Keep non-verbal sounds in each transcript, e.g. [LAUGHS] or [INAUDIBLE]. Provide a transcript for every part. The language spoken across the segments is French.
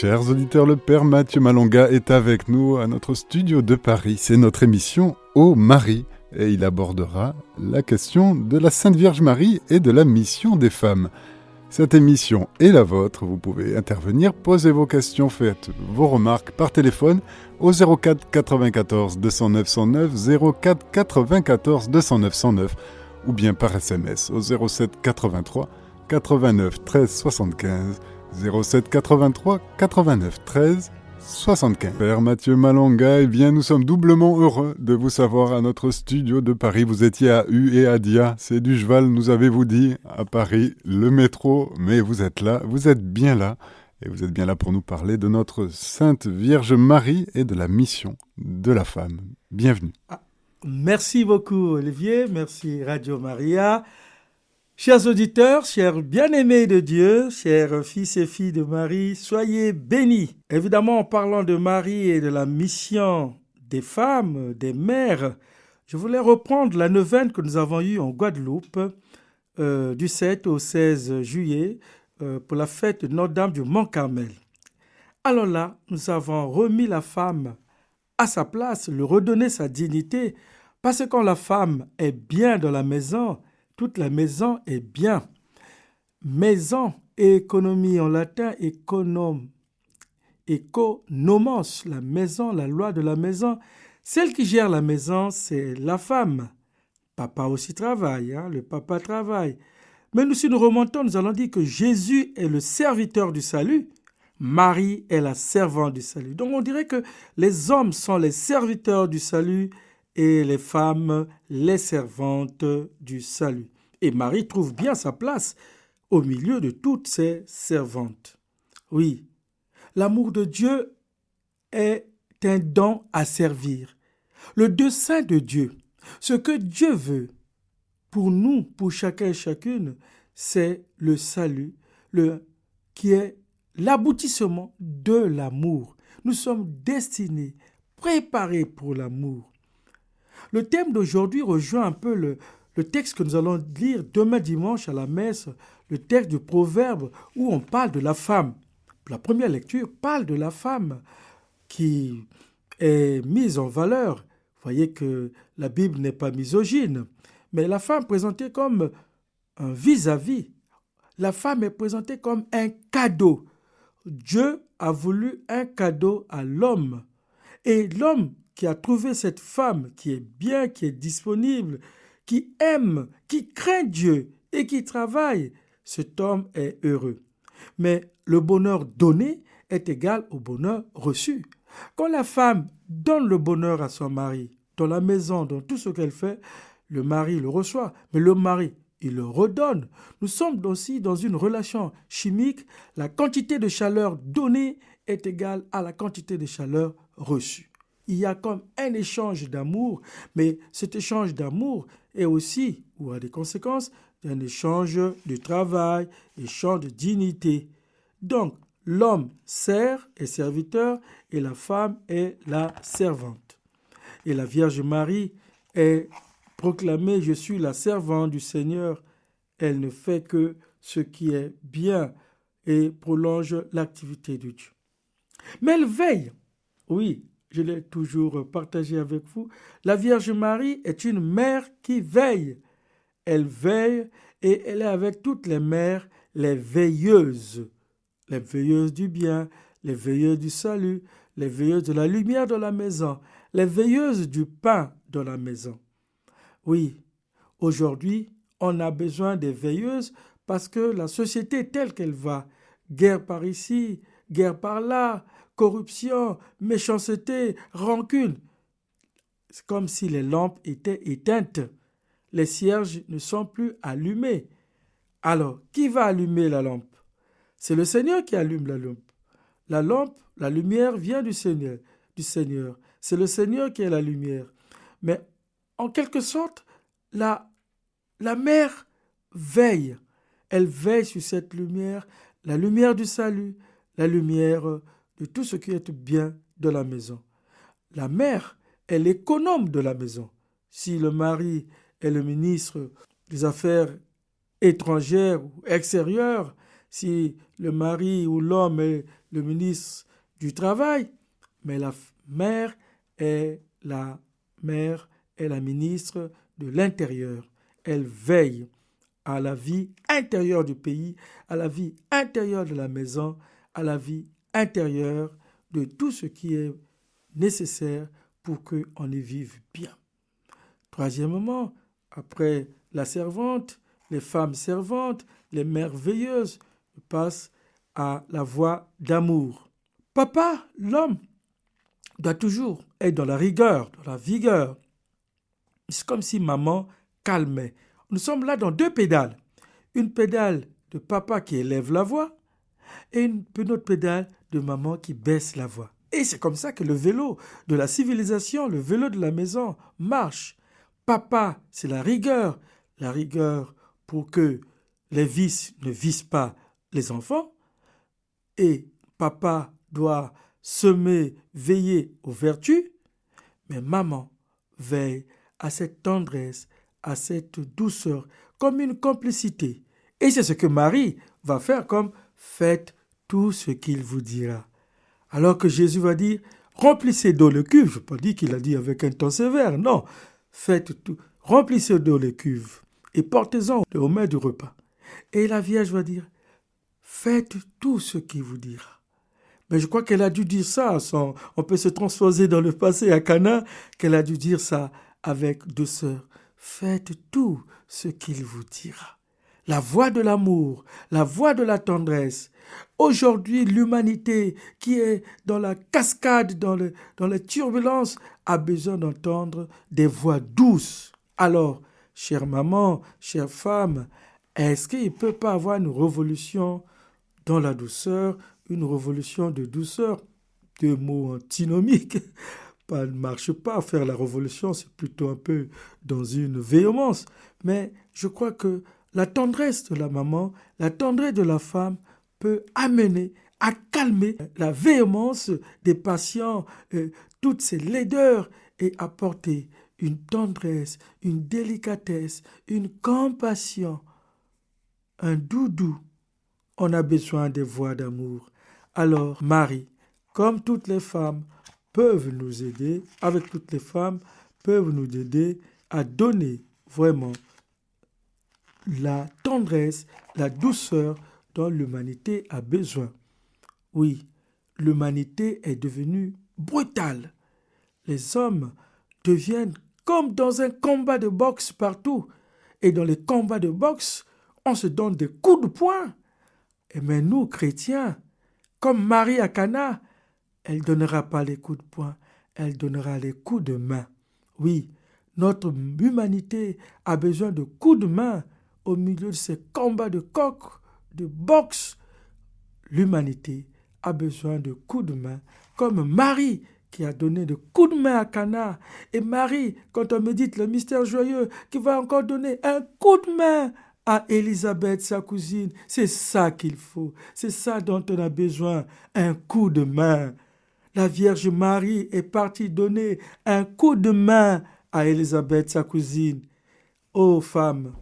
Chers auditeurs, le Père Mathieu Malonga est avec nous à notre studio de Paris. C'est notre émission Au Marie et il abordera la question de la Sainte Vierge Marie et de la mission des femmes. Cette émission est la vôtre, vous pouvez intervenir, poser vos questions, faites vos remarques par téléphone au 04 94 209 109, 04 94 209 109 ou bien par SMS au 07 83 89 13 75 07 83 89 13 75. Père Mathieu Malonga, eh bien nous sommes doublement heureux de vous savoir à notre studio de Paris. Vous étiez à U et à Dia, c'est du cheval, nous avez-vous dit, à Paris, le métro, mais vous êtes là, vous êtes bien là, et vous êtes bien là pour nous parler de notre Sainte Vierge Marie et de la mission de la femme. Bienvenue. Ah, merci beaucoup Olivier, merci Radio Maria. Chers auditeurs, chers bien-aimés de Dieu, chers fils et filles de Marie, soyez bénis. Évidemment, en parlant de Marie et de la mission des femmes, des mères, je voulais reprendre la neuvaine que nous avons eue en Guadeloupe euh, du 7 au 16 juillet euh, pour la fête de Notre-Dame du Mont-Carmel. Alors là, nous avons remis la femme à sa place, lui redonner sa dignité, parce que quand la femme est bien dans la maison, toute la maison est bien. Maison et économie en latin, économe, économos, la maison, la loi de la maison. Celle qui gère la maison, c'est la femme. Papa aussi travaille, hein, le papa travaille. Mais nous, si nous remontons, nous allons dire que Jésus est le serviteur du salut, Marie est la servante du salut. Donc on dirait que les hommes sont les serviteurs du salut et les femmes les servantes du salut. Et Marie trouve bien sa place au milieu de toutes ses servantes. Oui, l'amour de Dieu est un don à servir. Le dessein de Dieu, ce que Dieu veut pour nous, pour chacun et chacune, c'est le salut, le, qui est l'aboutissement de l'amour. Nous sommes destinés, préparés pour l'amour. Le thème d'aujourd'hui rejoint un peu le, texte que nous allons lire demain dimanche à la messe, le texte du Proverbe où on parle de la femme. La première lecture parle de la femme qui est mise en valeur. Vous voyez que la Bible n'est pas misogyne, mais la femme présentée comme un vis-à-vis. -vis. La femme est présentée comme un cadeau. Dieu a voulu un cadeau à l'homme. Et l'homme qui a trouvé cette femme qui est bien, qui est disponible, qui aime, qui craint Dieu et qui travaille, cet homme est heureux. Mais le bonheur donné est égal au bonheur reçu. Quand la femme donne le bonheur à son mari, dans la maison, dans tout ce qu'elle fait, le mari le reçoit, mais le mari, il le redonne. Nous sommes aussi dans une relation chimique. La quantité de chaleur donnée est égale à la quantité de chaleur reçue il y a comme un échange d'amour, mais cet échange d'amour est aussi, ou a des conséquences, un échange de travail, échange de dignité. Donc, l'homme sert et serviteur et la femme est la servante. Et la Vierge Marie est proclamée, je suis la servante du Seigneur. Elle ne fait que ce qui est bien et prolonge l'activité de Dieu. Mais elle veille, oui, je l'ai toujours partagé avec vous, la Vierge Marie est une mère qui veille. Elle veille et elle est avec toutes les mères, les veilleuses, les veilleuses du bien, les veilleuses du salut, les veilleuses de la lumière de la maison, les veilleuses du pain de la maison. Oui, aujourd'hui, on a besoin des veilleuses parce que la société telle qu'elle va. Guerre par ici, guerre par là, corruption, méchanceté, rancune. C'est comme si les lampes étaient éteintes. Les cierges ne sont plus allumés. Alors, qui va allumer la lampe? C'est le Seigneur qui allume la lampe. La lampe, la lumière vient du Seigneur, du Seigneur. C'est le Seigneur qui est la lumière. Mais en quelque sorte, la, la mère veille. Elle veille sur cette lumière, la lumière du salut, la lumière de tout ce qui est bien de la maison. La mère est l'économe de la maison. Si le mari est le ministre des Affaires étrangères ou extérieures, si le mari ou l'homme est le ministre du travail, mais la mère est la mère est la ministre de l'Intérieur. Elle veille à la vie intérieure du pays, à la vie intérieure de la maison, à la vie de tout ce qui est nécessaire pour qu'on y vive bien. Troisièmement, après la servante, les femmes servantes, les merveilleuses passent à la voie d'amour. Papa, l'homme, doit toujours être dans la rigueur, dans la vigueur. C'est comme si maman calmait. Nous sommes là dans deux pédales. Une pédale de papa qui élève la voix et une, autre pédale de maman qui baisse la voix. Et c'est comme ça que le vélo de la civilisation, le vélo de la maison marche. Papa, c'est la rigueur. La rigueur pour que les vices ne visent pas les enfants. Et papa doit semer, veiller aux vertus. Mais maman veille à cette tendresse, à cette douceur, comme une complicité. Et c'est ce que Marie va faire comme faites tout ce qu'il vous dira. Alors que Jésus va dire remplissez d'eau le cuve. Je ne pas dire qu'il a dit avec un ton sévère, non. Faites tout, remplissez d'eau le cuve et portez-en au mains du repas. Et la Vierge va dire faites tout ce qu'il vous dira. Mais je crois qu'elle a dû dire ça, on peut se transposer dans le passé à Cana, qu'elle a dû dire ça avec douceur. Faites tout ce qu'il vous dira. La voix de l'amour, la voix de la tendresse. Aujourd'hui, l'humanité qui est dans la cascade, dans, le, dans les turbulences, a besoin d'entendre des voix douces. Alors, chère maman, chère femme, est-ce qu'il ne peut pas avoir une révolution dans la douceur, une révolution de douceur? Deux mots antinomiques [LAUGHS] ne marche pas. Faire la révolution, c'est plutôt un peu dans une véhémence. Mais je crois que la tendresse de la maman, la tendresse de la femme peut amener à calmer la véhémence des patients, euh, toutes ces laideurs et apporter une tendresse, une délicatesse, une compassion, un doudou. On a besoin des voix d'amour. Alors, Marie, comme toutes les femmes, peuvent nous aider, avec toutes les femmes, peuvent nous aider à donner vraiment la tendresse, la douceur dont l'humanité a besoin. Oui, l'humanité est devenue brutale. Les hommes deviennent comme dans un combat de boxe partout. Et dans les combats de boxe, on se donne des coups de poing. Et mais nous, chrétiens, comme Marie à Cana, elle donnera pas les coups de poing, elle donnera les coups de main. Oui, notre humanité a besoin de coups de main au milieu de ces combats de coq, de boxe. L'humanité a besoin de coups de main, comme Marie qui a donné de coups de main à Cana, et Marie, quand on médite le mystère joyeux, qui va encore donner un coup de main à Élisabeth, sa cousine. C'est ça qu'il faut, c'est ça dont on a besoin, un coup de main la Vierge Marie est partie donner un coup de main à Élisabeth, sa cousine. Ô femme,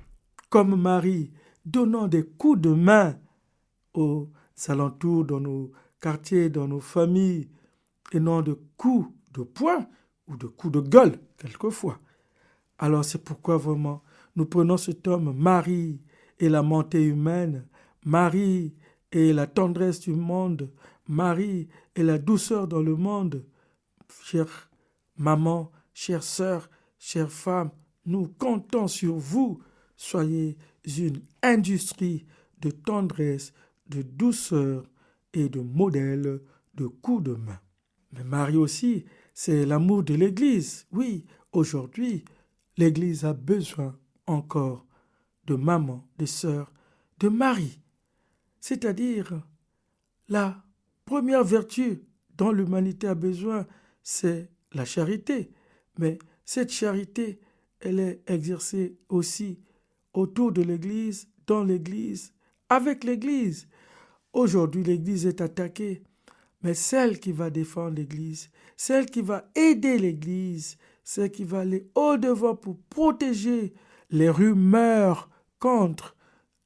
comme Marie, donnons des coups de main aux alentours, dans nos quartiers, dans nos familles, et non de coups de poing ou de coups de gueule, quelquefois. Alors c'est pourquoi vraiment nous prenons cet homme, Marie et la montée humaine, Marie et la tendresse du monde, Marie et la douceur dans le monde. Chère maman, chère sœur, chère femme, nous comptons sur vous. Soyez une industrie de tendresse, de douceur et de modèle de coups de main. Mais Marie aussi, c'est l'amour de l'Église. Oui, aujourd'hui, l'Église a besoin encore de maman, de sœurs, de Marie, c'est-à-dire la première vertu dont l'humanité a besoin, c'est la charité. Mais cette charité, elle est exercée aussi autour de l'Église, dans l'Église, avec l'Église. Aujourd'hui, l'Église est attaquée, mais celle qui va défendre l'Église, celle qui va aider l'Église, celle qui va aller au-devant pour protéger les rumeurs contre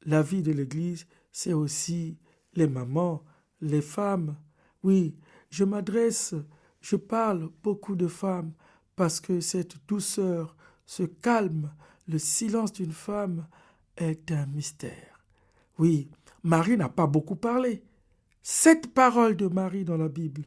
la vie de l'Église, c'est aussi les mamans, les femmes. Oui, je m'adresse, je parle beaucoup de femmes parce que cette douceur, ce calme, le silence d'une femme est un mystère. Oui, Marie n'a pas beaucoup parlé. Cette parole de Marie dans la Bible.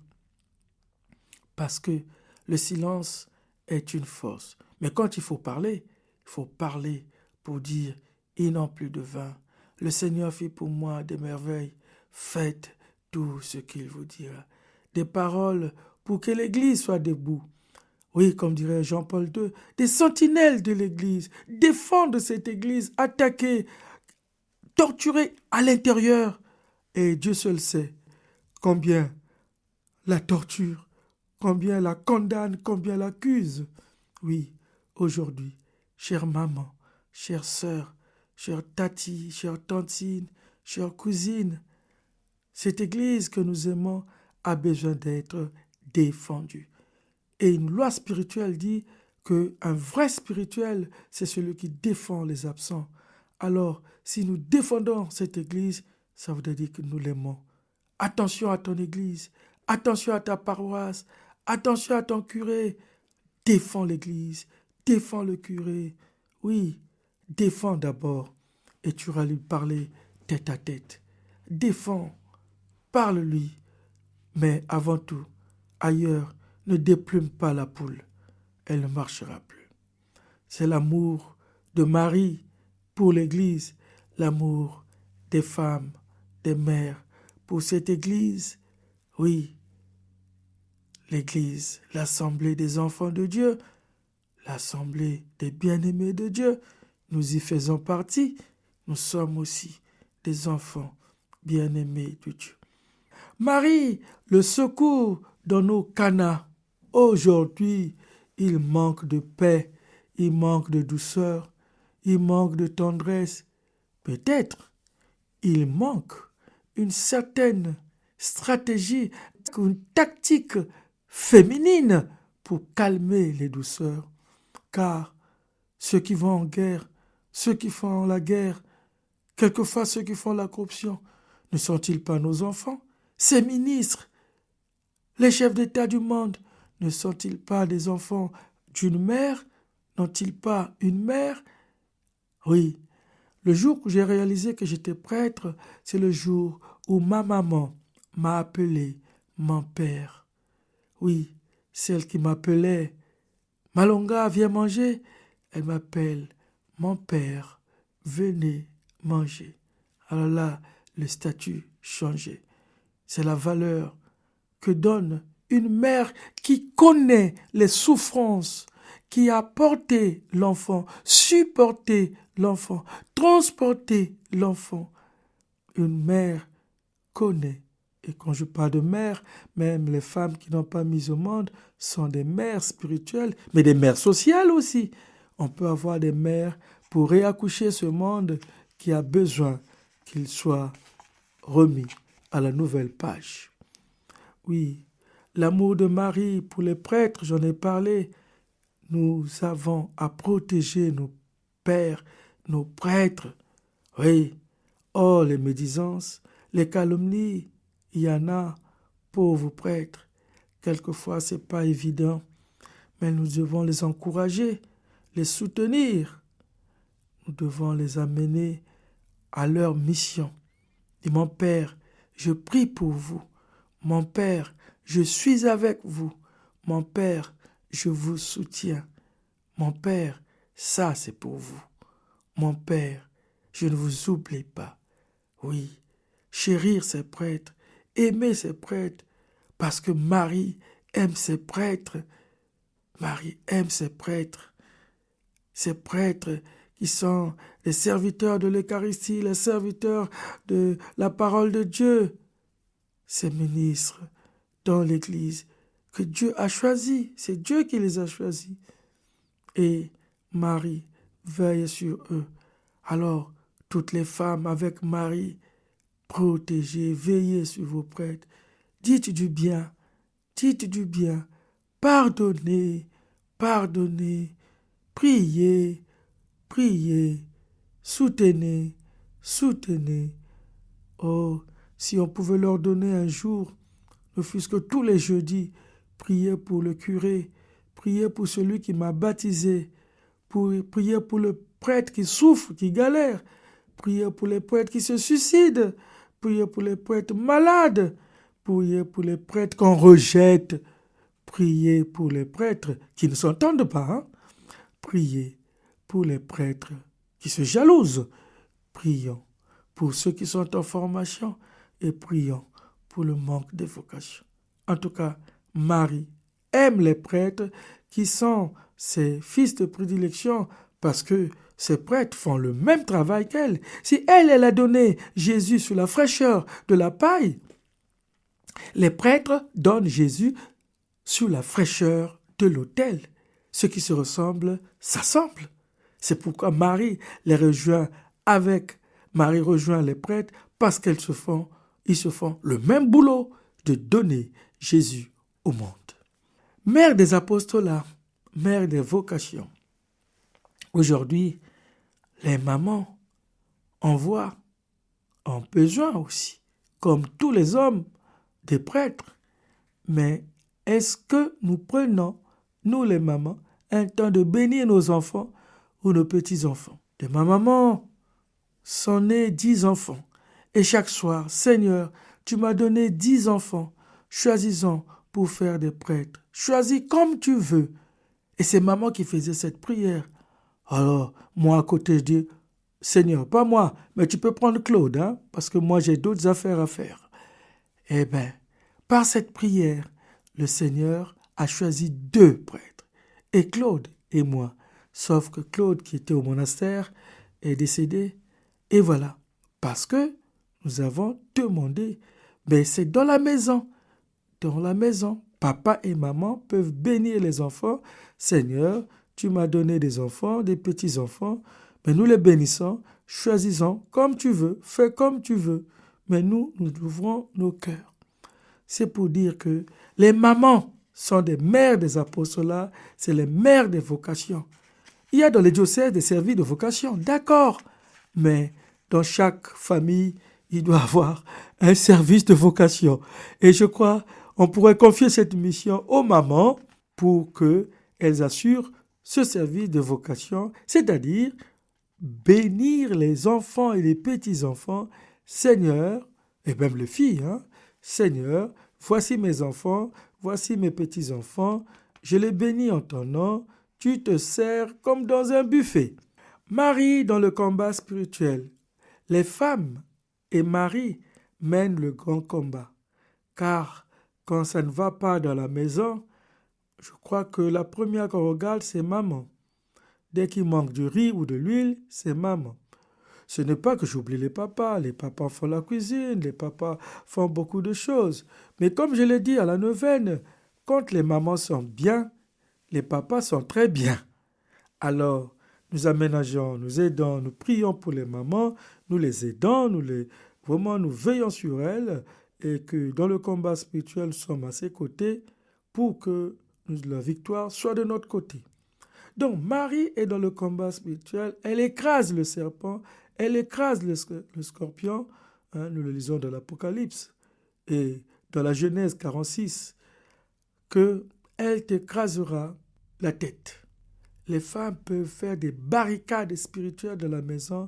Parce que le silence est une force. Mais quand il faut parler, il faut parler pour dire ils n'ont plus de vin. Le Seigneur fit pour moi des merveilles. Faites tout ce qu'il vous dira. Des paroles pour que l'Église soit debout. Oui, comme dirait Jean-Paul II, des sentinelles de l'Église, défendre cette Église, attaquer, torturer à l'intérieur. Et Dieu seul sait combien la torture, combien la condamne, combien l'accuse. Oui, aujourd'hui, chère maman, chère sœur, chère tati, chère tantine, chère cousine, cette Église que nous aimons a besoin d'être défendue. Et une loi spirituelle dit que un vrai spirituel, c'est celui qui défend les absents. Alors, si nous défendons cette Église, ça veut dire que nous l'aimons. Attention à ton Église, attention à ta paroisse, attention à ton curé. Défends l'Église, défends le curé. Oui, défends d'abord et tu vas lui parler tête à tête. Défends, parle-lui. Mais avant tout, ailleurs, ne déplume pas la poule. Elle ne marchera plus. C'est l'amour de Marie pour l'Église, l'amour des femmes, des mères pour cette Église. Oui, l'Église, l'assemblée des enfants de Dieu, l'assemblée des bien-aimés de Dieu, nous y faisons partie, nous sommes aussi des enfants bien-aimés de Dieu. Marie, le secours dans nos canas. Aujourd'hui, il manque de paix, il manque de douceur, il manque de tendresse. Peut-être il manque une certaine stratégie, une tactique féminine pour calmer les douceurs. Car ceux qui vont en guerre, ceux qui font la guerre, quelquefois ceux qui font la corruption, ne sont-ils pas nos enfants? Ces ministres, les chefs d'État du monde, ne sont-ils pas des enfants d'une mère? N'ont-ils pas une mère? Oui, le jour où j'ai réalisé que j'étais prêtre, c'est le jour où ma maman m'a appelé mon père. Oui, celle qui m'appelait Malonga, viens manger. Elle m'appelle mon père, venez manger. Alors là, le statut changeait. C'est la valeur que donne une mère qui connaît les souffrances, qui a porté l'enfant, supporté l'enfant, transporté l'enfant. Une mère connaît. Et quand je parle de mère, même les femmes qui n'ont pas mis au monde sont des mères spirituelles, mais des mères sociales aussi. On peut avoir des mères pour réaccoucher ce monde qui a besoin qu'il soit remis à la nouvelle page. Oui, l'amour de Marie pour les prêtres, j'en ai parlé, nous avons à protéger nos pères, nos prêtres. Oui, oh, les médisances, les calomnies, il y en a, pauvres prêtres. Quelquefois, ce n'est pas évident, mais nous devons les encourager, les soutenir. Nous devons les amener à leur mission. Et mon Père, je prie pour vous. Mon Père, je suis avec vous. Mon Père, je vous soutiens. Mon Père, ça c'est pour vous. Mon Père, je ne vous oublie pas. Oui, chérir ses prêtres, aimer ses prêtres, parce que Marie aime ses prêtres. Marie aime ses prêtres. Ces prêtres qui sont les serviteurs de l'Eucharistie, les serviteurs de la parole de Dieu, ces ministres dans l'Église que Dieu a choisi. C'est Dieu qui les a choisis. Et Marie veille sur eux. Alors, toutes les femmes avec Marie, protégez, veillez sur vos prêtres. Dites du bien, dites du bien. Pardonnez, pardonnez. Priez, priez. Soutenez, soutenez. Oh, si on pouvait leur donner un jour, ne fût-ce que tous les jeudis, prier pour le curé, prier pour celui qui m'a baptisé, pour prier pour le prêtre qui souffre, qui galère, prier pour les prêtres qui se suicident, prier pour les prêtres malades, prier pour les prêtres qu'on rejette, prier pour les prêtres qui ne s'entendent pas, hein. prier pour les prêtres qui se jalousent, prions pour ceux qui sont en formation et prions pour le manque de vocation. En tout cas, Marie aime les prêtres qui sont ses fils de prédilection parce que ces prêtres font le même travail qu'elle. Si elle, elle a donné Jésus sous la fraîcheur de la paille, les prêtres donnent Jésus sous la fraîcheur de l'autel. Ce qui se ressemble s'assemble. C'est pourquoi Marie les rejoint avec Marie rejoint les prêtres parce qu'elles se font, ils se font le même boulot de donner Jésus au monde. Mère des apostolats, mère des vocations. Aujourd'hui, les mamans envoient, en besoin aussi, comme tous les hommes, des prêtres. Mais est-ce que nous prenons, nous les mamans, un temps de bénir nos enfants ou nos petits-enfants? De ma maman sont nés dix enfants. Et chaque soir, Seigneur, tu m'as donné dix enfants. Choisis-en pour faire des prêtres. Choisis comme tu veux. Et c'est maman qui faisait cette prière. Alors, moi à côté, je dis, Seigneur, pas moi, mais tu peux prendre Claude, hein, parce que moi j'ai d'autres affaires à faire. Eh bien, par cette prière, le Seigneur a choisi deux prêtres, et Claude et moi. Sauf que Claude, qui était au monastère, est décédé. Et voilà, parce que nous avons demandé, mais c'est dans la maison. Dans la maison, papa et maman peuvent bénir les enfants. Seigneur, tu m'as donné des enfants, des petits-enfants, mais nous les bénissons, choisissons comme tu veux, fais comme tu veux. Mais nous, nous ouvrons nos cœurs. C'est pour dire que les mamans sont des mères des apostolats, c'est les mères des vocations. Il y a dans les diocèses des services de vocation, d'accord, mais dans chaque famille, il doit avoir un service de vocation. Et je crois, on pourrait confier cette mission aux mamans pour qu'elles assurent ce service de vocation, c'est-à-dire bénir les enfants et les petits-enfants. Seigneur, et même les filles, hein, Seigneur, voici mes enfants, voici mes petits-enfants, je les bénis en ton nom, tu te sers comme dans un buffet. Marie dans le combat spirituel. Les femmes et Marie mènent le grand combat, car quand ça ne va pas dans la maison, je crois que la première qu'on regarde, c'est maman. Dès qu'il manque du riz ou de l'huile, c'est maman. Ce n'est pas que j'oublie les papas, les papas font la cuisine, les papas font beaucoup de choses. Mais comme je l'ai dit à la neuvaine, quand les mamans sont bien, les papas sont très bien. Alors, nous aménageons, nous aidons, nous prions pour les mamans, nous les aidons, nous les vraiment nous veillons sur elles et que dans le combat spirituel, nous sommes à ses côtés pour que la victoire soit de notre côté. Donc Marie est dans le combat spirituel, elle écrase le serpent, elle écrase le, scorpion, hein, nous le lisons dans l'Apocalypse et dans la Genèse 46, que elle t'écrasera la tête. Les femmes peuvent faire des barricades spirituelles de la maison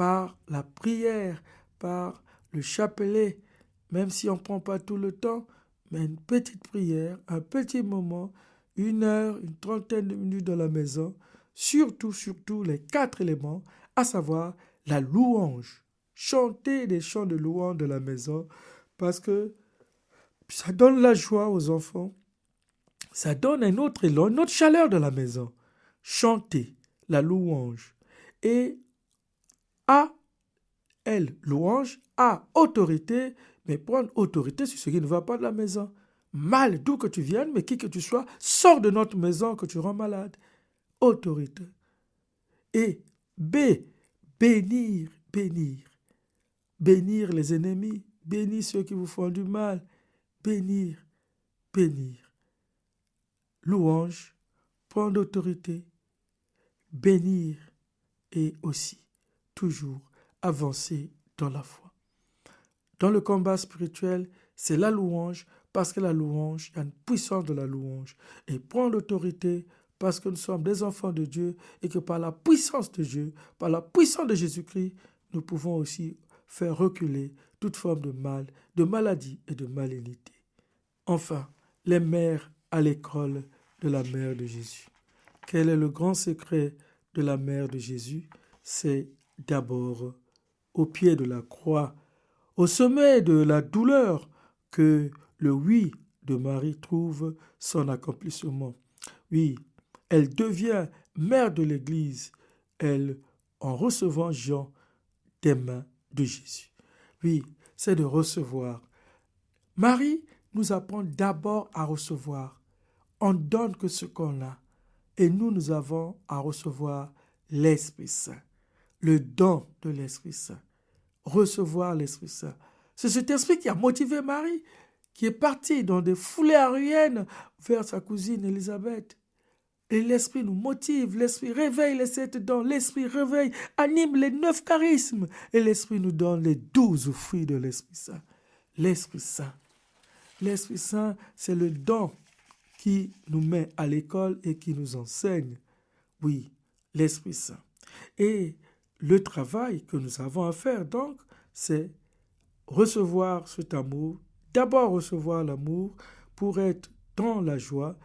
par la prière, par le chapelet, même si on ne prend pas tout le temps, mais une petite prière, un petit moment, une heure, une trentaine de minutes dans la maison, surtout, surtout les quatre éléments, à savoir la louange. Chanter des chants de louange de la maison, parce que ça donne la joie aux enfants, ça donne un autre élan, une autre chaleur de la maison. Chanter la louange. Et à elle, louange, à autorité, mais prendre autorité sur ce qui ne va pas de la maison. Mal, d'où que tu viennes, mais qui que tu sois, sors de notre maison que tu rends malade. Autorité. Et B, bénir, bénir. Bénir les ennemis, bénir ceux qui vous font du mal, bénir, bénir. Louange, prendre autorité, bénir et aussi toujours avancer dans la foi. dans le combat spirituel, c'est la louange, parce que la louange, il y a une puissance de la louange. Et prendre l'autorité parce que nous sommes des enfants de Dieu et que par la puissance de Dieu, par la puissance de Jésus-Christ, nous pouvons aussi faire reculer toute forme de mal, de maladie et de malignité. Enfin, les mères à l'école de la mère de Jésus. Quel est le grand secret de la mère de Jésus? C'est d'abord au pied de la croix, au sommet de la douleur, que le oui de Marie trouve son accomplissement. Oui, elle devient mère de l'Église, elle, en recevant Jean des mains de Jésus. Oui, c'est de recevoir. Marie nous apprend d'abord à recevoir. On donne que ce qu'on a. Et nous, nous avons à recevoir l'Esprit Saint, le don de l'Esprit Saint. Recevoir l'Esprit Saint. C'est cet esprit qui a motivé Marie, qui est partie dans des foulées aériennes vers sa cousine Élisabeth. Et l'Esprit nous motive, l'Esprit réveille les sept dons, l'Esprit réveille, anime les neuf charismes, et l'Esprit nous donne les douze fruits de l'Esprit Saint. L'Esprit Saint. L'Esprit Saint, c'est le don qui nous met à l'école et qui nous enseigne. Oui, l'Esprit Saint. Et le travail que nous avons à faire, donc, c'est recevoir cet amour, d'abord recevoir l'amour pour être dans la joie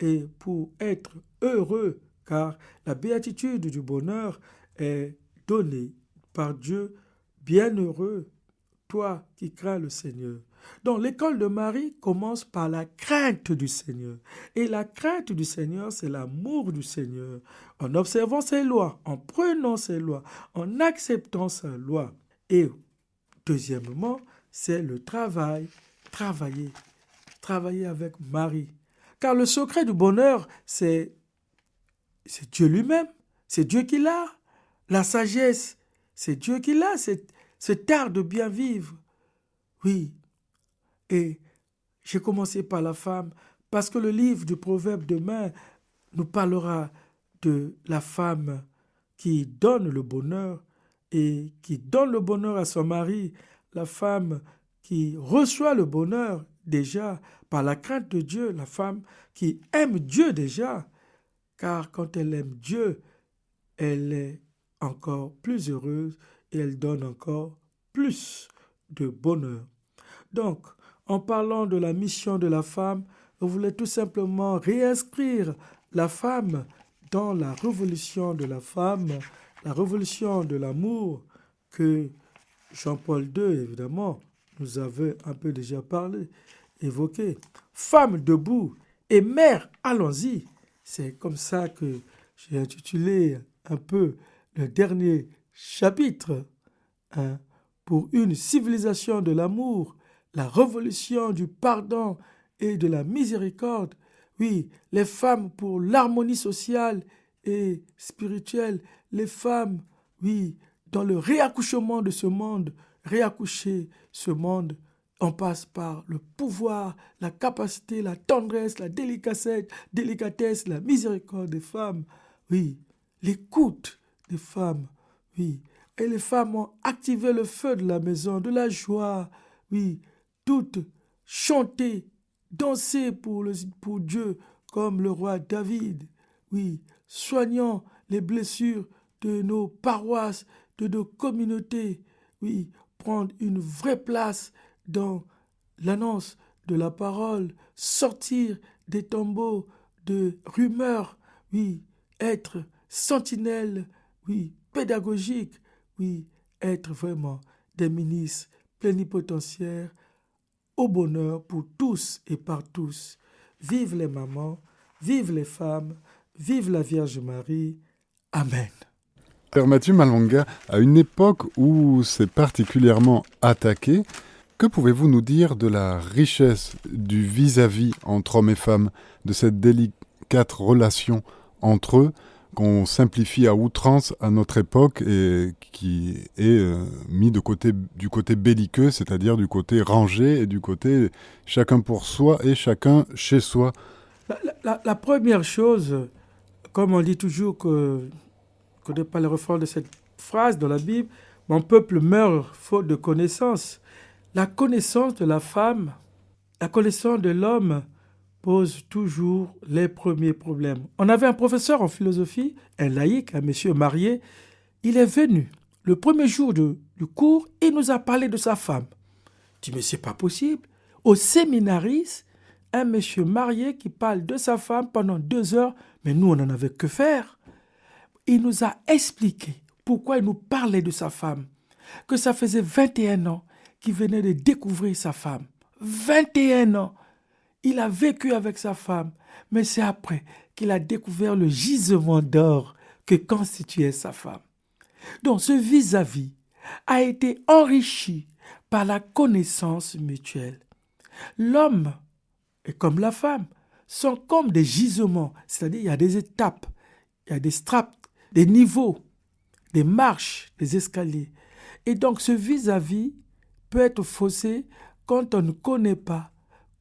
et pour être heureux, car la béatitude du bonheur est donnée par Dieu. Bienheureux, toi qui crains le Seigneur. Donc l'école de Marie commence par la crainte du Seigneur. Et la crainte du Seigneur, c'est l'amour du Seigneur. En observant ses lois, en prenant ses lois, en acceptant sa loi. Et deuxièmement, c'est le travail. Travailler. Travailler avec Marie. Car le secret du bonheur, c'est Dieu lui-même. C'est Dieu qui l'a. La sagesse, c'est Dieu qui l'a. C'est cet art de bien vivre. Oui. Et j'ai commencé par la femme parce que le livre du proverbe demain nous parlera de la femme qui donne le bonheur et qui donne le bonheur à son mari, la femme qui reçoit le bonheur déjà par la crainte de Dieu, la femme qui aime Dieu déjà, car quand elle aime Dieu, elle est encore plus heureuse et elle donne encore plus de bonheur. Donc, en parlant de la mission de la femme, on voulait tout simplement réinscrire la femme dans la révolution de la femme, la révolution de l'amour que Jean-Paul II, évidemment, nous avait un peu déjà parlé, évoqué. Femme debout et mère, allons-y. C'est comme ça que j'ai intitulé un peu le dernier chapitre. Hein, pour une civilisation de l'amour, la révolution du pardon et de la miséricorde. Oui, les femmes pour l'harmonie sociale et spirituelle. Les femmes, oui, dans le réaccouchement de ce monde, réaccoucher ce monde, on passe par le pouvoir, la capacité, la tendresse, la délicatesse, délicatesse, la miséricorde des femmes. Oui, l'écoute des femmes. Oui, et les femmes ont activé le feu de la maison, de la joie. Oui, toutes chanter, danser pour, Dieu comme le roi David. Oui, soignant les blessures de nos paroisses, de nos communautés. Oui, prendre une vraie place dans l'annonce de la parole, sortir des tombeaux de rumeurs, oui, être sentinelle, oui, pédagogique, oui, être vraiment des ministres plénipotentiaires au bonheur pour tous et par tous. Vive les mamans, vive les femmes, vive la Vierge Marie. Amen. Père Mathieu Malonga, à une époque où c'est particulièrement attaqué, que pouvez-vous nous dire de la richesse du vis-à-vis entre hommes et femmes, de cette délicate relation entre eux? Qu'on simplifie à outrance à notre époque et qui est euh, mis de côté, du côté belliqueux, c'est-à-dire du côté rangé et du côté chacun pour soi et chacun chez soi La, première chose, comme on dit toujours que ne connais pas le refrain de cette phrase dans la Bible, mon peuple meurt faute de connaissance. La connaissance de la femme, la connaissance de l'homme pose toujours les premiers problèmes. On avait un professeur en philosophie, un laïc, un monsieur marié. Il est venu le premier jour du cours, il nous a parlé de sa femme. Je dis, mais c'est pas possible. Au séminaris, un monsieur marié qui parle de sa femme pendant deux heures, mais nous, on n'en avait que faire. Il nous a expliqué pourquoi il nous parlait de sa femme, que ça faisait 21 ans qu'il venait de découvrir sa femme. 21 ans. Il a vécu avec sa femme, mais c'est après qu'il a découvert le gisement d'or que constituait sa femme. Donc ce vis-à-vis a été enrichi par la connaissance mutuelle. L'homme et comme la femme sont comme des gisements, c'est-à-dire il y a des étapes, il y a des straps, des niveaux, des marches, des escaliers. Et donc ce vis-à-vis peut être faussé quand on ne connaît pas,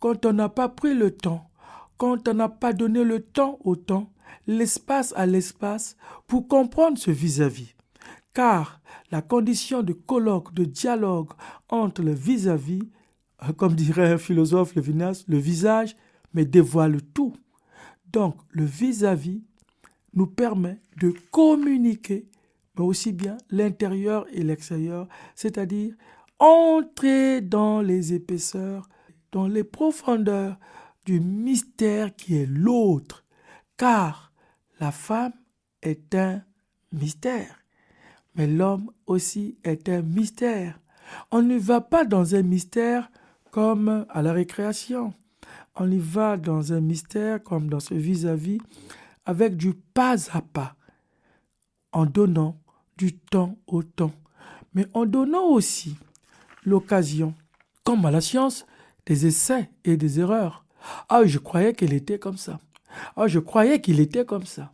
quand on n'a pas pris le temps, quand on n'a pas donné le temps au temps, l'espace à l'espace pour comprendre ce vis-à-vis. Car la condition de colloque, de dialogue entre le vis-à-vis, euh, comme dirait un philosophe Levinas, le visage, mais dévoile tout. Donc le vis-à-vis nous permet de communiquer, mais aussi bien l'intérieur et l'extérieur, c'est-à-dire entrer dans les épaisseurs, dans les profondeurs du mystère qui est l'autre, car la femme est un mystère, mais l'homme aussi est un mystère. On ne va pas dans un mystère comme à la récréation. On y va dans un mystère comme dans ce vis-à-vis avec du pas à pas, en donnant du temps au temps, mais en donnant aussi l'occasion, comme à la science, des essais et des erreurs. Ah, je croyais qu'il était comme ça. Ah, je croyais qu'il était comme ça.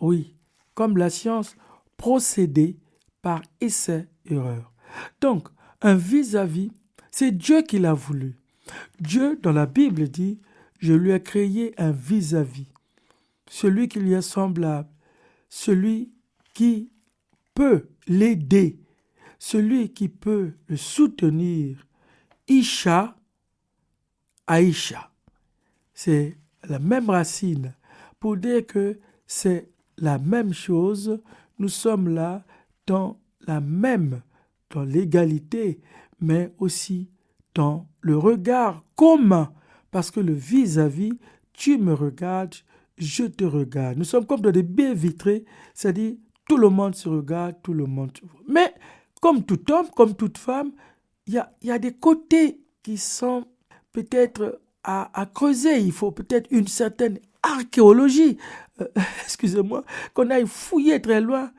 Oui, comme la science procédait par essai-erreur. Donc, un vis-à-vis, c'est Dieu qui l'a voulu. Dieu, dans la Bible, dit, je lui ai créé un vis-à-vis, celui qui lui est semblable, celui qui peut l'aider, celui qui peut le soutenir. Isha, Aïcha. C'est la même racine pour dire que c'est la même chose. Nous sommes là dans la même, dans l'égalité, mais aussi dans le regard commun. Parce que le vis-à-vis, tu me regardes, je te regarde. Nous sommes comme dans des baies vitrées, c'est-à-dire tout le monde se regarde, tout le monde se voit. Mais comme tout homme, comme toute femme, il y a, y a, des côtés qui sont peut-être à, creuser. Il faut peut-être une certaine archéologie, euh, [LAUGHS] excusez-moi, qu'on aille fouiller très loin.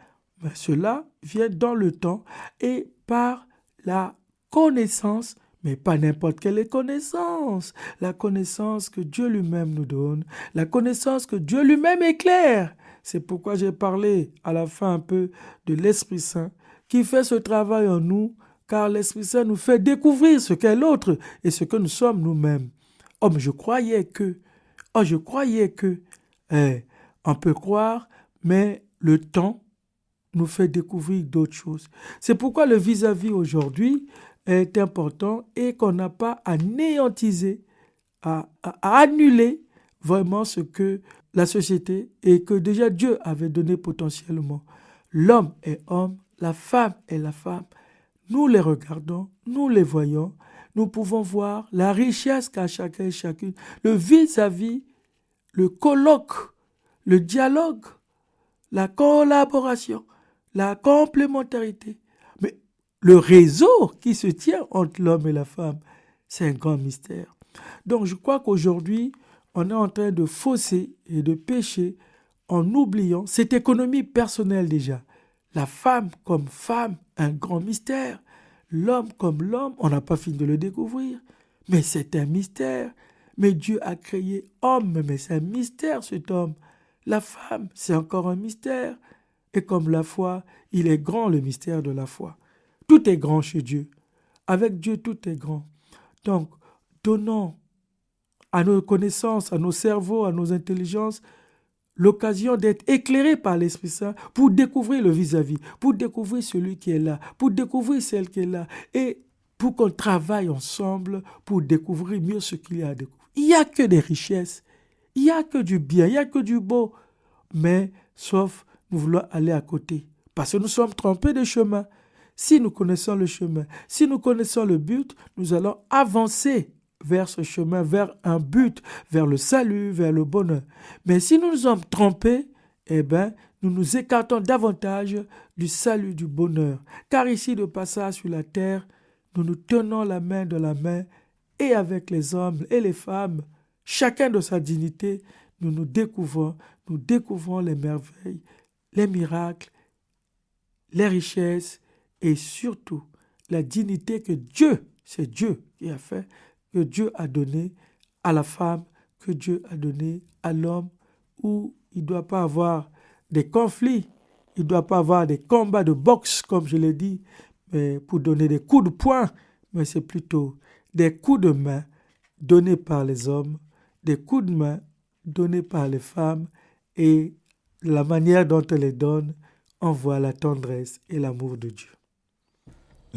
Mais cela vient dans le temps et par la connaissance, mais pas n'importe quelle connaissance. La connaissance que Dieu lui-même nous donne, la connaissance que Dieu lui-même éclaire. C'est pourquoi j'ai parlé à la fin un peu de l'Esprit Saint qui fait ce travail en nous, car l'Esprit Saint nous fait découvrir ce qu'est l'autre et ce que nous sommes nous-mêmes. Oh, mais je croyais que, oh, je croyais que, eh, on peut croire, mais le temps nous fait découvrir d'autres choses. C'est pourquoi le vis-à-vis aujourd'hui est important et qu'on n'a pas à néantiser, à, à, annuler vraiment ce que la société et que déjà Dieu avait donné potentiellement. L'homme est homme, la femme est la femme. Nous les regardons, nous les voyons, nous pouvons voir la richesse qu'a chacun et chacune, le vis-à-vis, le colloque, le dialogue, la collaboration, la complémentarité. Mais le réseau qui se tient entre l'homme et la femme, c'est un grand mystère. Donc je crois qu'aujourd'hui, on est en train de fausser et de pécher en oubliant cette économie personnelle déjà. La femme comme femme, un grand mystère. L'homme comme l'homme, on n'a pas fini de le découvrir. Mais c'est un mystère. Mais Dieu a créé homme, mais c'est un mystère cet homme. La femme, c'est encore un mystère. Et comme la foi, il est grand le mystère de la foi. Tout est grand chez Dieu. Avec Dieu, tout est grand. Donc, donnons à nos connaissances, à nos cerveaux, à nos intelligences, l'occasion d'être éclairés par l'Esprit Saint pour découvrir le vis-à-vis, pour découvrir celui qui est là, pour découvrir celle qui est là, et pour qu'on travaille ensemble pour découvrir mieux ce qu'il y a à découvrir. Il n'y a que des richesses, il n'y a que du bien, il n'y a que du beau, mais sauf nous voulons aller à côté, parce que nous sommes trompés de chemin. Si nous connaissons le chemin, si nous connaissons le but, nous allons avancer vers ce chemin, vers un but, vers le salut, vers le bonheur. Mais si nous nous sommes trompés, eh bien, nous nous écartons davantage du salut, du bonheur. Car ici, de passage sur la terre, nous nous tenons la main de la main et avec les hommes et les femmes, chacun de sa dignité, nous nous découvrons, nous découvrons les merveilles, les miracles, les richesses et surtout la dignité que Dieu, c'est Dieu qui a fait, que Dieu a donné à la femme, que Dieu a donné à l'homme, où il ne doit pas avoir des conflits, il ne doit pas avoir des combats de boxe, comme je l'ai dit, mais pour donner des coups de poing, mais c'est plutôt des coups de main donnés par les hommes, des coups de main donnés par les femmes, et la manière dont elles les donnent envoie la tendresse et l'amour de Dieu.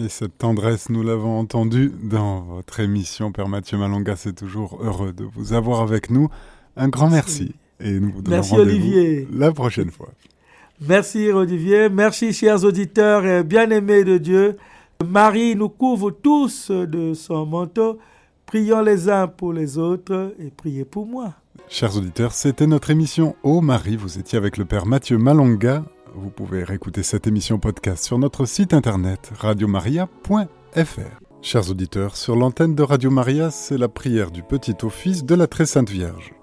Et cette tendresse, nous l'avons entendu dans votre émission, Père Mathieu Malonga. C'est toujours heureux de vous avoir avec nous. Un grand merci. Et nous vous donnons Merci. La prochaine fois. Merci Olivier. Merci chers auditeurs et bien-aimés de Dieu. Marie nous couvre tous de son manteau. Prions les uns pour les autres et priez pour moi. Chers auditeurs, c'était notre émission Oh Marie. Vous étiez avec le Père Mathieu Malonga. Vous pouvez réécouter cette émission podcast sur notre site internet radiomaria.fr. Chers auditeurs, sur l'antenne de Radio Maria, c'est la prière du petit office de la Très Sainte Vierge.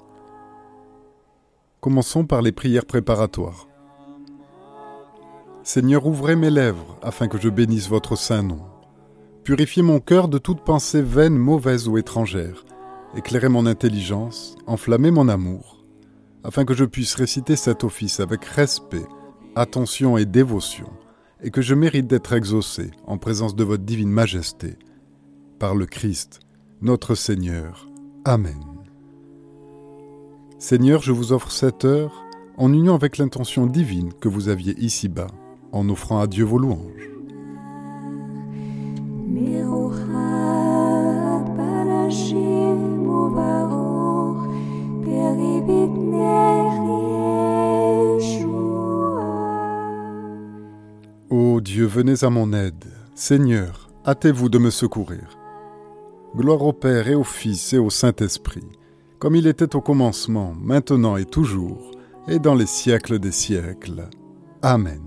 Commençons par les prières préparatoires. Seigneur, ouvrez mes lèvres afin que je bénisse votre saint nom. Purifiez mon cœur de toute pensée vaine, mauvaise ou étrangère. Éclairez mon intelligence, enflammez mon amour, afin que je puisse réciter cet office avec respect, attention et dévotion, et que je mérite d'être exaucé en présence de votre divine majesté. Par le Christ, notre Seigneur. Amen. Seigneur, je vous offre cette heure en union avec l'intention divine que vous aviez ici-bas, en offrant à Dieu vos louanges. Ô Dieu, venez à mon aide. Seigneur, hâtez-vous de me secourir. Gloire au Père et au Fils et au Saint-Esprit, comme il était au commencement, maintenant et toujours, et dans les siècles des siècles. Amen.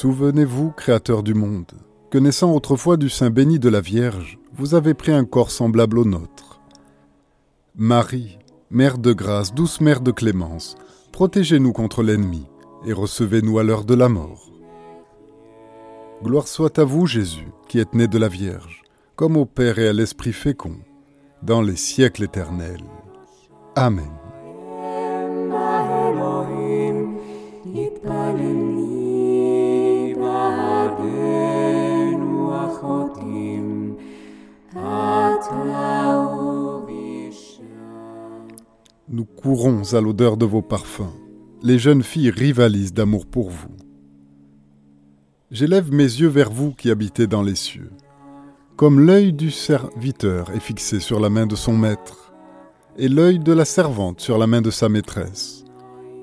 Souvenez-vous, Créateur du monde, que naissant autrefois du sein béni de la Vierge, vous avez pris un corps semblable au nôtre. Marie, Mère de grâce, douce Mère de clémence, protégez-nous contre l'ennemi et recevez-nous à l'heure de la mort. Gloire soit à vous, Jésus, qui êtes né de la Vierge, comme au Père et à l'Esprit fécond, dans les siècles éternels. Amen. Nous courons à l'odeur de vos parfums. Les jeunes filles rivalisent d'amour pour vous. J'élève mes yeux vers vous qui habitez dans les cieux. Comme l'œil du serviteur est fixé sur la main de son maître, et l'œil de la servante sur la main de sa maîtresse,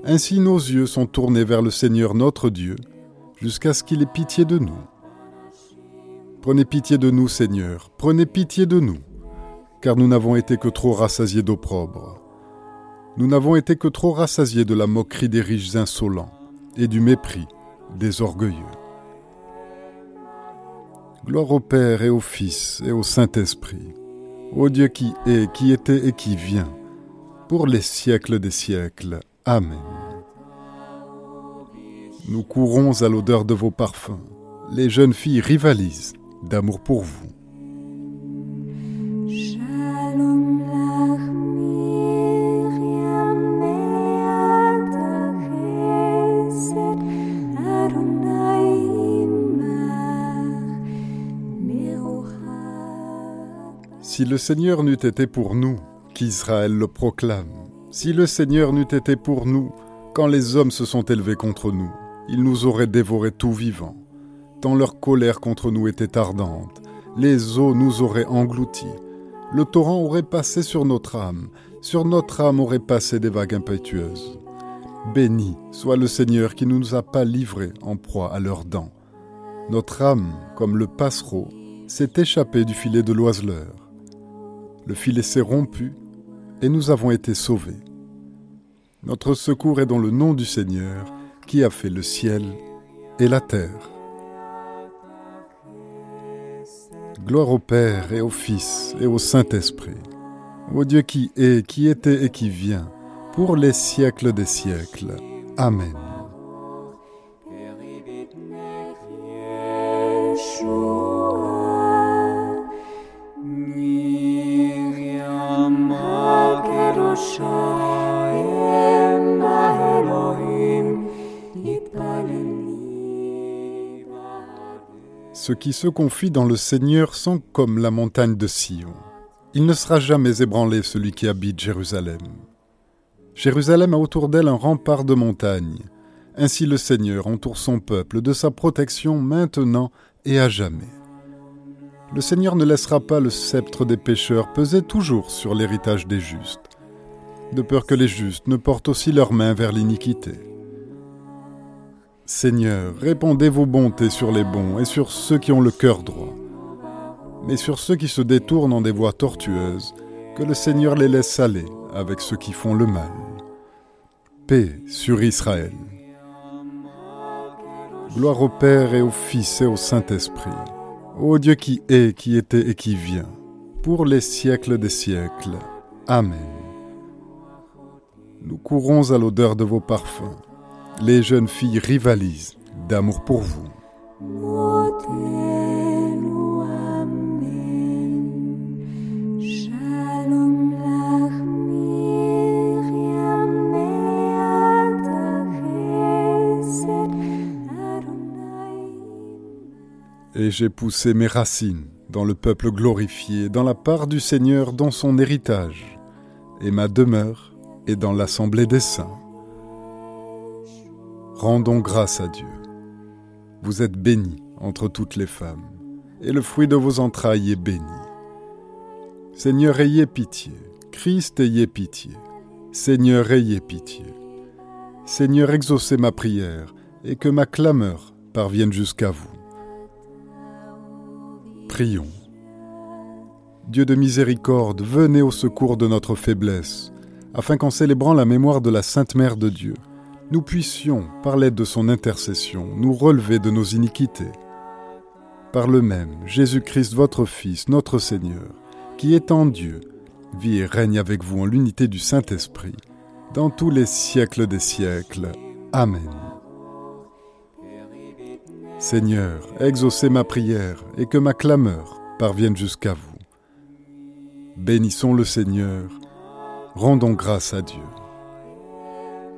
ainsi nos yeux sont tournés vers le Seigneur notre Dieu, jusqu'à ce qu'il ait pitié de nous. Prenez pitié de nous, Seigneur, prenez pitié de nous, car nous n'avons été que trop rassasiés d'opprobre. Nous n'avons été que trop rassasiés de la moquerie des riches insolents et du mépris des orgueilleux. Gloire au Père et au Fils et au Saint-Esprit, au Dieu qui est, qui était et qui vient, pour les siècles des siècles. Amen. Nous courons à l'odeur de vos parfums. Les jeunes filles rivalisent d'amour pour vous. Si le Seigneur n'eût été pour nous, qu'Israël le proclame. Si le Seigneur n'eût été pour nous, quand les hommes se sont élevés contre nous, ils nous auraient dévorés tout vivants. Tant leur colère contre nous était ardente, les eaux nous auraient engloutis. Le torrent aurait passé sur notre âme, sur notre âme auraient passé des vagues impétueuses. Béni soit le Seigneur qui ne nous a pas livrés en proie à leurs dents. Notre âme, comme le passereau, s'est échappée du filet de l'oiseleur. Le filet s'est rompu et nous avons été sauvés. Notre secours est dans le nom du Seigneur qui a fait le ciel et la terre. Gloire au Père et au Fils et au Saint-Esprit, au Dieu qui est, qui était et qui vient, pour les siècles des siècles. Amen. Ceux qui se confient dans le Seigneur sont comme la montagne de Sion. Il ne sera jamais ébranlé celui qui habite Jérusalem. Jérusalem a autour d'elle un rempart de montagnes. Ainsi le Seigneur entoure son peuple de sa protection maintenant et à jamais. Le Seigneur ne laissera pas le sceptre des pécheurs peser toujours sur l'héritage des justes, de peur que les justes ne portent aussi leurs mains vers l'iniquité. Seigneur, répandez vos bontés sur les bons et sur ceux qui ont le cœur droit. Mais sur ceux qui se détournent en des voies tortueuses, que le Seigneur les laisse aller avec ceux qui font le mal. Paix sur Israël. Gloire au Père et au Fils et au Saint-Esprit, ô Dieu qui est, qui était et qui vient, pour les siècles des siècles. Amen. Nous courons à l'odeur de vos parfums les jeunes filles rivalisent d'amour pour vous. Et j'ai poussé mes racines dans le peuple glorifié, dans la part du Seigneur, dans son héritage, et ma demeure est dans l'assemblée des saints. Rendons grâce à Dieu. Vous êtes bénie entre toutes les femmes, et le fruit de vos entrailles est béni. Seigneur, ayez pitié. Christ, ayez pitié. Seigneur, ayez pitié. Seigneur, exaucez ma prière, et que ma clameur parvienne jusqu'à vous. Prions. Dieu de miséricorde, venez au secours de notre faiblesse, afin qu'en célébrant la mémoire de la Sainte Mère de Dieu, nous puissions, par l'aide de son intercession, nous relever de nos iniquités. Par le même, Jésus-Christ, votre Fils, notre Seigneur, qui est en Dieu, vit et règne avec vous en l'unité du Saint-Esprit, dans tous les siècles des siècles. Amen. Seigneur, exaucez ma prière et que ma clameur parvienne jusqu'à vous. Bénissons le Seigneur, rendons grâce à Dieu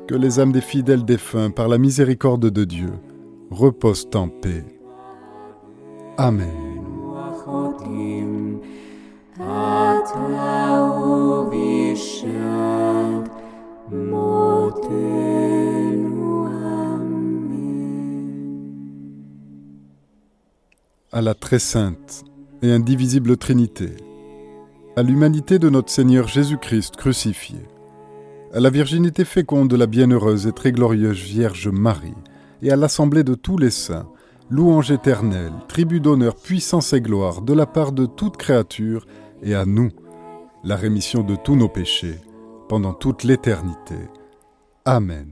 que les âmes des fidèles défunts, par la miséricorde de Dieu, reposent en paix. Amen. À la très sainte et indivisible Trinité, à l'humanité de notre Seigneur Jésus-Christ crucifié, à la virginité féconde de la bienheureuse et très glorieuse Vierge Marie, et à l'assemblée de tous les saints, louange éternelle, tribut d'honneur, puissance et gloire de la part de toute créature, et à nous, la rémission de tous nos péchés, pendant toute l'éternité. Amen.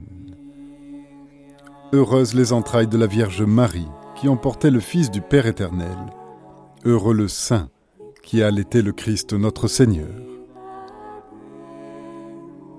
Heureuses les entrailles de la Vierge Marie, qui porté le Fils du Père éternel. Heureux le Saint, qui a allaité le Christ notre Seigneur.